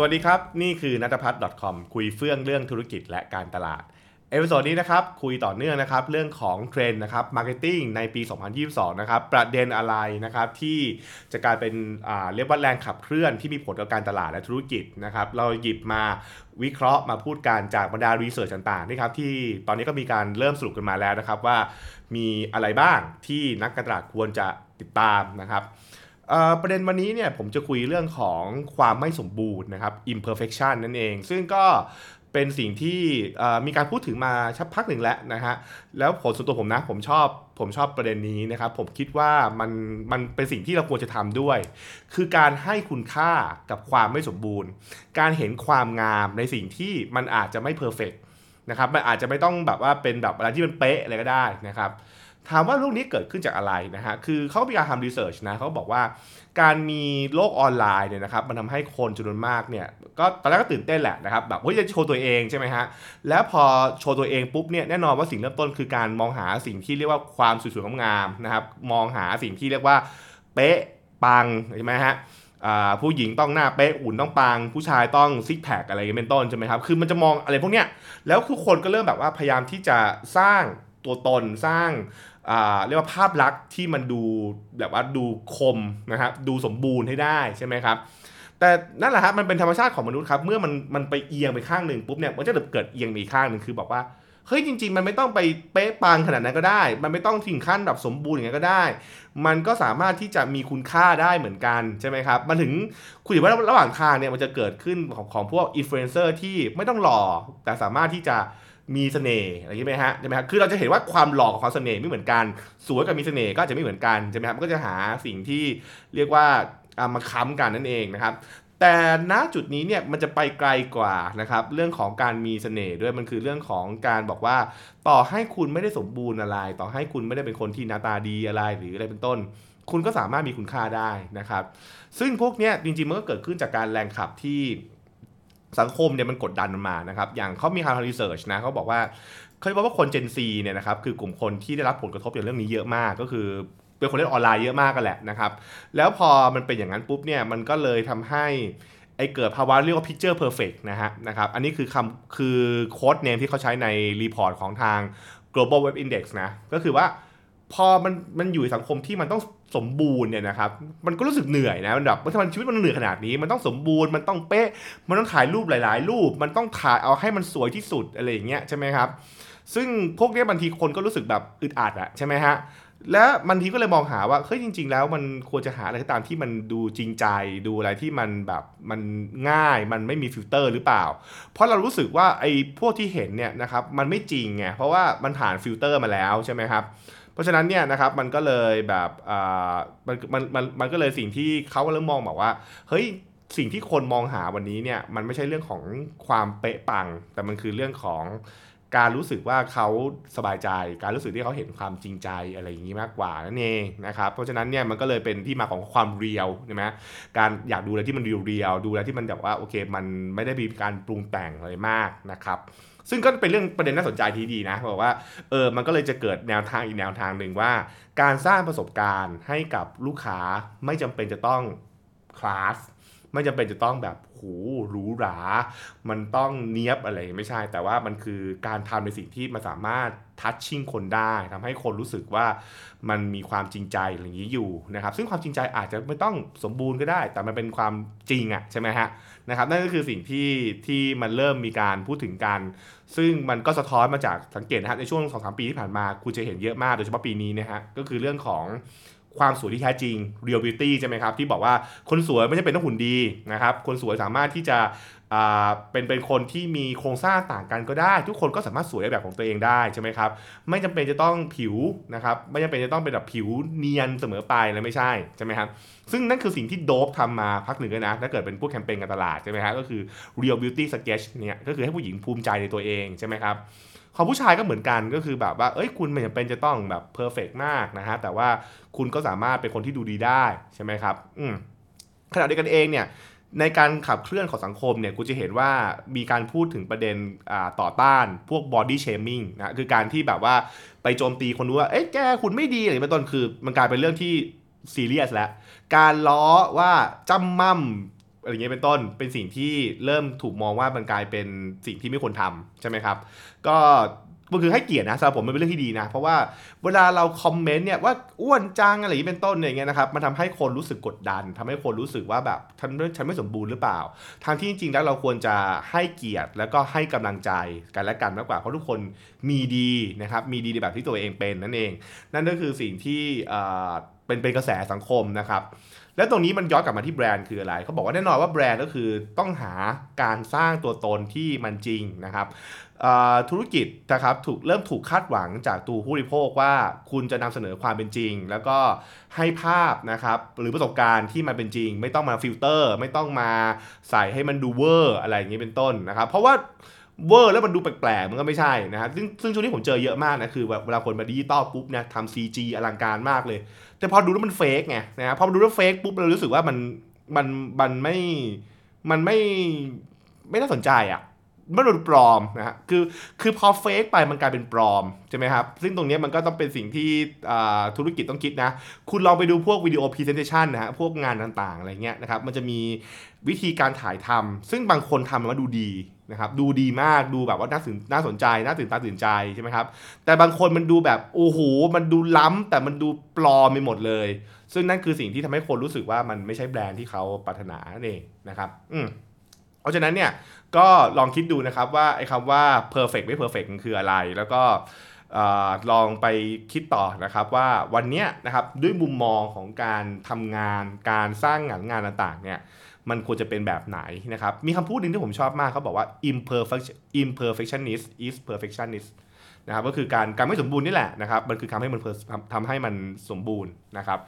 สวัสดีครับ นี่คือนัทพัฒน์ .com คุยเฟื่องเรื่องธุรกิจและการตลาด episode นี้นะครับ คุยต่อเนื่องนะครับ เรื่องของเทรนด์นะครับ marketing ในปี 2022 นะครับ ประเด็นอะไรนะครับ ที่จะกลายเป็นอ่าเรียกว่าแรงขับเคลื่อนที่มีผลต่อการตลาดและธุรกิจนะครับ เราหยิบมาวิเคราะห์มาพูดกันจากบรรดา research ต่างๆนะครับที่ตอนนี้ก็มีการเริ่มสรุปกันมาแล้วนะครับว่ามีอะไรบ้างที่นักการตลาดควรจะติดตามนะครับ ประเด็นวันนี้เนี่ยผมจะคุยเรื่องของความไม่สมบูรณ์นะครับ imperfection นั่นเอง ซึ่งก็เป็นสิ่งที่มีการพูดถึงมาชักพักหนึ่งแล้วนะฮะแล้วผลส่วนตัวผมนะผมชอบผมชอบประเด็นนี้นะครับ ผมคิดว่ามันมันเป็นสิ่งที่เราควรจะทำด้วย คือการให้คุณค่ากับความไม่สมบูรณ์ การเห็นความงามในสิ่งที่มันอาจจะไม่เพอร์เฟกนะครับมันอาจจะไม่ต้องแบบว่าเป็นแบบอะไรที่มันเป๊ะอะไรก็ได้นะครับ ถามว่าเรื่องนี้เกิดขึ้นจากอะไรนะฮะ คือเขามีการทำรีเสิร์ชนะเขาบอกว่าการมีโลกออนไลน์เนี่ยนะครับมันทำให้คนจำนวนมากเนี่ยก็ตอนแรกก็ตื่นเต้นแหละนะครับแบบเฮ้ยจะโชว์ตัวเองใช่ไหมฮะแล้วพอโชว์ตัวเองปุ๊บเนี่ยแน่นอนว่าสิ่งเริ่มต้นคือการมองหาสิ่งที่เรียกว่าความสวยๆงามๆนะครับมองหาสิ่งที่เรียกว่าเป๊ะปังใช่ไหมฮะผู้หญิงต้องหน้าเป๊ะหุ่นต้องปัง ผู้ชายต้องซิกแพคอะไรเป็นต้นใช่ไหมครับคือมันจะมองอะไรพวกเนี้ยแล้วทุกคนก็เริ่มแบบว่าพยายามที่จะสร้างตัวตนสร้าง เรียกว่าภาพลักษณ์ที่มันดูแบบว่าดูคมนะครับดูสมบูรณ์ให้ได้ใช่ไหมครับแต่นั่นแหละครับมันเป็นธรรมชาติของมนุษย์ครับเมื่อมันมันไปเอียงไปข้างหนึ่งปุ๊บเนี่ยมันจะเกิดเอียงไปอีกข้างหนึ่งคือบอกว่าเฮ้ยจริง ๆ มันไม่ต้องไปเป๊ะปังขนาดนั้นก็ได้ มันไม่ต้องถึงขั้นแบบสมบูรณ์อย่างนั้นก็ได้ มันก็สามารถที่จะมีคุณค่าได้เหมือนกันใช่ไหมครับมันถึงคุยว่าระหว่างทางเนี่ยมันจะเกิดขึ้นของของพวกอินฟลูเอนเซอร์ที่ไม่ต้องหล่อแต่สามารถที่จะ มีเสน่ห์อะไรอย่างนี้ไหมฮะใช่ไหมฮะคือเราจะเห็นว่าความหล่อกับความเสน่ห์ไม่เหมือนกัน สวยกับมีเสน่ห์ก็จะไม่เหมือนกันใช่ไหมครับมันก็จะหาสิ่งที่เรียกว่าเอามาค้ำกันนั่นเองนะครับ แต่ณจุดนี้เนี่ยมันจะไปไกลกว่านะครับเรื่องของการมีเสน่ห์ด้วยมันคือเรื่องของการบอกว่า ต่อให้คุณไม่ได้สมบูรณ์อะไร ต่อให้คุณไม่ได้เป็นคนที่หน้าตาดีอะไรหรืออะไรเป็นต้น คุณก็สามารถมีคุณค่าได้นะครับ ซึ่งพวกเนี้ยจริงๆมันก็เกิดขึ้นจากการแรงขับที่ สังคมเนี่ยมันกดดันมันมานะครับ อย่างเขามีการทำ research นะเขาบอกว่าเขาบอกว่าคน Gen Z เนี่ยนะครับคือกลุ่มคนที่ได้รับผลกระทบจากเรื่องนี้เยอะมากก็คือเป็นคนเล่นออนไลน์เยอะมากกันแหละนะครับ แล้วพอมันเป็นอย่างนั้นปุ๊บเนี่ยมันก็เลยทำให้ไอเกิดภาวะเรียกว่า picture perfect นะฮะนะครับอันนี้คือคำคือ code name ที่เขาใช้ใน report ของทาง global web index นะก็คือว่า พอมันมันอยู่ในสังคมที่มันต้องสมบูรณ์เนี่ยนะครับ มันก็รู้สึกเหนื่อยนะมันแบบว่าทำไมชีวิตมันเหนื่อยขนาดนี้ มันต้องสมบูรณ์มันต้องเป๊ะ มันต้องถ่ายรูปหลาย ๆ รูป มันต้องถ่ายเอาให้มันสวยที่สุดอะไรอย่างเงี้ยใช่ไหมครับ ซึ่งพวกเนี้ยบางทีคนก็รู้สึกแบบอึดอัดอะใช่ไหมฮะและบางทีก็เลยมองหาว่าเฮ้ยจริง ๆ แล้วมันควรจะหาอะไรก็ตามที่มันดูจริงใจดูอะไรที่มันแบบมันง่ายมันไม่มีฟิลเตอร์หรือเปล่า เพราะเรารู้สึกว่าไอ้พวกที่เห็นเนี่ยนะครับมันไม่จริงไงเพราะว่ามันผ่านฟิลเตอร์มาแล้วใช่ไหมครับ ราะฉะนั้นเนี่ยนะครับมันก็เลยแบบอ่ามันมันมันมันก็เลยสิ่งที่เขาก็เริ่มมองบอกว่า เฮ้ยสิ่งที่คนมองหาวันนี้เนี่ยมันไม่ใช่เรื่องของความเป๊ะปัง แต่มันคือเรื่องของ การรู้สึกว่าเขาสบายใจ การรู้สึกที่เขาเห็นความจริงใจอะไรอย่างนี้มากกว่านั่นเองนะครับเพราะฉะนั้นเนี่ยมันก็เลยเป็นที่มาของความเรียวใช่ไหมการอยากดูอะไรที่มันเรียวๆดูอะไรที่มันแบบว่าโอเค มันไม่ได้มีการปรุงแต่งอะไรมากนะครับซึ่งก็เป็นเรื่องประเด็นน่าสนใจทีดีนะบอกว่าเออมันก็เลยจะเกิดแนวทางอีกแนวทางหนึ่งว่า การสร้างประสบการณ์ให้กับลูกค้าไม่จำเป็นจะต้องคลาสไม่จำเป็นจะต้องแบบ โหหรูหรา มันต้องเนี้ยบอะไรไม่ใช่ แต่ว่ามันคือการทำในสิ่งที่มันสามารถทัชชิ่งคนได้ทำให้คนรู้สึกว่ามันมีความจริงใจอะไรอย่างนี้อยู่นะครับ ซึ่งความจริงใจอาจจะไม่ต้องสมบูรณ์ก็ได้ แต่มันเป็นความจริงอะใช่ไหมฮะนะครับนั่นก็คือสิ่งที่ที่มันเริ่มมีการพูดถึงกัน ซึ่งมันก็สะท้อนมาจากสังเกตนะฮะในช่วง2อสปีที่ผ่านมาคุณจะเห็นเยอะมากโดยเฉพาะปีนี้นะฮะก็คือเรื่องของ ความสวยที่แท้จริง real beauty ใช่ไหมครับ ที่บอกว่าคนสวยไม่ใช่เป็นต้องหุ่นดีนะครับ คนสวยสามารถที่จะเป็นเป็นคนที่มีโครงสร้างต่างกันก็ได้ ทุกคนก็สามารถสวยในแบบของตัวเองได้ใช่ไหมครับไม่จำเป็นจะต้องผิวนะครับไม่จำเป็นจะต้องเป็นแบบผิวเนียนเสมอไปแล้วไม่ใช่ใช่ไหมครับซึ่งนั่นคือสิ่งที่โดบทำมาพักหนึ่งนะถ้าเกิดเป็นพวกแคมเปญการตลาดใช่ไหมครับก็คือ real beauty sketch เนี่ยก็คือให้ผู้หญิงภูมิใจในตัวเองใช่ไหมครับ ของผู้ชายก็เหมือนกันก็คือแบบว่าเอ้ยคุณไม่จำเป็นจะต้องแบบเพอร์เฟกมากนะฮะแต่ว่าคุณก็สามารถเป็นคนที่ดูดีได้ใช่ไหมครับอืมขณะเดียวกันเองเนี่ยในการขับเคลื่อนของสังคมเนี่ยกูจะเห็นว่ามีการพูดถึงประเด็นต่อต้านพวก body shaming นะคือการที่แบบว่าไปโจมตีคนรู้ว่าเอ๊ะแกคุณไม่ดีอะไรเป็นต้นคือ มันกลายเป็นเรื่องที่ซีเรียสแล้ว การล้อว่าจำมั่ม อะไรเงี้ยเป็นต้นเป็นสิ่งที่เริ่มถูกมองว่ามันกลายเป็นสิ่งที่ไม่ควรทำใช่ไหมครับ ก็มันคือให้เกียรตินะสำหรับผมมันเป็นเรื่องที่ดีนะ เพราะว่าเวลาเราคอมเมนต์เนี่ยว่าอ้วนจังอะไรอย่างนี้เป็นต้นเนี่ยอย่างเงี้ยนะครับมันทำให้คนรู้สึกกดดันทำให้คนรู้สึกว่าแบบฉันฉันไม่สมบูรณ์หรือเปล่า ทางที่จริงๆแล้วเราควรจะให้เกียรติแล้วก็ให้กำลังใจกันและกันมากกว่าเพราะทุกคนมีดีนะครับมีดีในแบบที่ตัวเองเป็นนั่นเอง นั่นก็คือสิ่งที่ เป็นเป็นกระแสสังคมนะครับ แล้วตรงนี้มันย้อนกลับมาที่แบรนด์คืออะไรเขาบอกว่าแน่นอนว่าแบรนด์ก็คือต้องหาการสร้างตัวตนที่มันจริงนะครับธุรกิจนะครับถูกเริ่มถูกคาดหวังจากตัวผู้บริโภคว่าคุณจะนำเสนอความเป็นจริง แล้วก็ให้ภาพนะครับหรือประสบการณ์ที่มันเป็นจริง ไม่ต้องมาฟิลเตอร์ ไม่ต้องมาใส่ให้มันดูเวอร์อะไรอย่างนี้เป็นต้นนะครับ เพราะว่า เวอร์แล้วมันดูแปลกๆ มันก็ไม่ใช่นะฮะซึ่งซึ่งช่วงนี้ผมเจอเยอะมากนะ คือแบบเวลาคนมาดิจิตอลปุ๊บเนี่ยทำ CG อลังการมากเลย แต่พอดูแล้วมัน fake ไงนะฮะพอดูแล้ว fake ปุ๊บเรารู้สึกว่ามันมันมันไม่มันไม่ไม่น่าสนใจอะมันดูปลอมนะฮะคือคือพอ fake ไปมันกลายเป็นปลอมใช่ไหมครับ ซึ่งตรงนี้มันก็ต้องเป็นสิ่งที่ธุรกิจต้องคิดนะ คุณลองไปดูพวกวิดีโอพรีเซนเทชันนะฮะพวกงานต่างๆ อะไรเงี้ยนะครับ มันจะมีวิธีการถ่ายทำซึ่งบางคนทำมาดูดี นะครับดูดีมากดูแบบว่าน่าสนน่าสนใจน่าตื่นตาตื่นใจใช่ไหมครับแต่บางคนมันดูแบบโอ้โหมันดูล้ำแต่มันดูปลอมไปหมดเลย ซึ่งนั่นคือสิ่งที่ทำให้คนรู้สึกว่ามันไม่ใช่แบรนด์ที่เขาปรารถนานั่นเองนะครับอืมเพราะฉะนั้นเนี่ยก็ลองคิดดูนะครับว่าไอ้คำว่า perfect ไม่ perfect มันคืออะไร แล้วก็ลองไปคิดต่อนะครับว่าวันนี้นะครับด้วยมุมมองของการทำงานการสร้างงานงานต่างๆเนี่ย มันควรจะเป็นแบบไหนนะครับ มีคำพูดหนึ่งที่ผมชอบมากเขาบอกว่า imperfect imperfectionist is perfectionist นะครับก็คือการการไม่สมบูรณ์นี่แหละนะครับมันคือทำให้มันทำให้มันสมบูรณ์นะครับ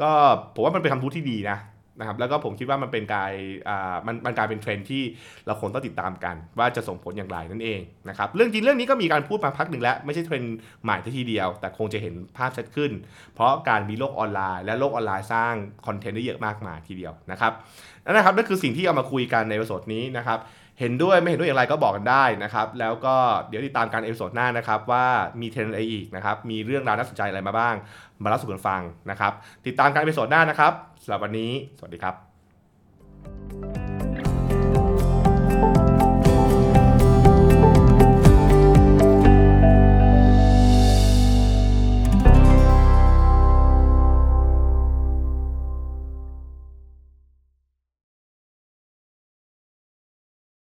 ก็ผมว่ามันเป็นคำพูดที่ดีนะ นะครับแล้วก็ผมคิดว่ามันเป็นการอ่ามันมันกลายเป็นเทรนด์ที่เราคงต้องติดตามกัน ว่าจะส่งผลอย่างไรนั่นเองนะครับเรื่องจริงเรื่องนี้ก็มีการพูดมาพักหนึ่งแล้ว ไม่ใช่เทรนด์ใหม่ทีเดียว แต่คงจะเห็นภาพชัดขึ้น เพราะการมีโลกออนไลน์ และโลกออนไลน์สร้างคอนเทนต์ได้เยอะมากมายทีเดียวนะครับนั่นนะครับนั่นคือสิ่งที่เอามาคุยกันใน episode นี้นะครับ เห็นด้วยไม่เห็นด้วยอย่างไรก็บอกกันได้นะครับ แล้วก็เดี๋ยวติดตามกัน episode หน้านะครับว่ามีเทรนด์อะไรอีกนะครับ มีเรื่องราวน่าสนใจอะไรมาบ้าง มาเล่าสู่กันฟังนะครับ ติดตามกัน episode หน้านะครับสำหรับวันนี้ สวัสดีครับ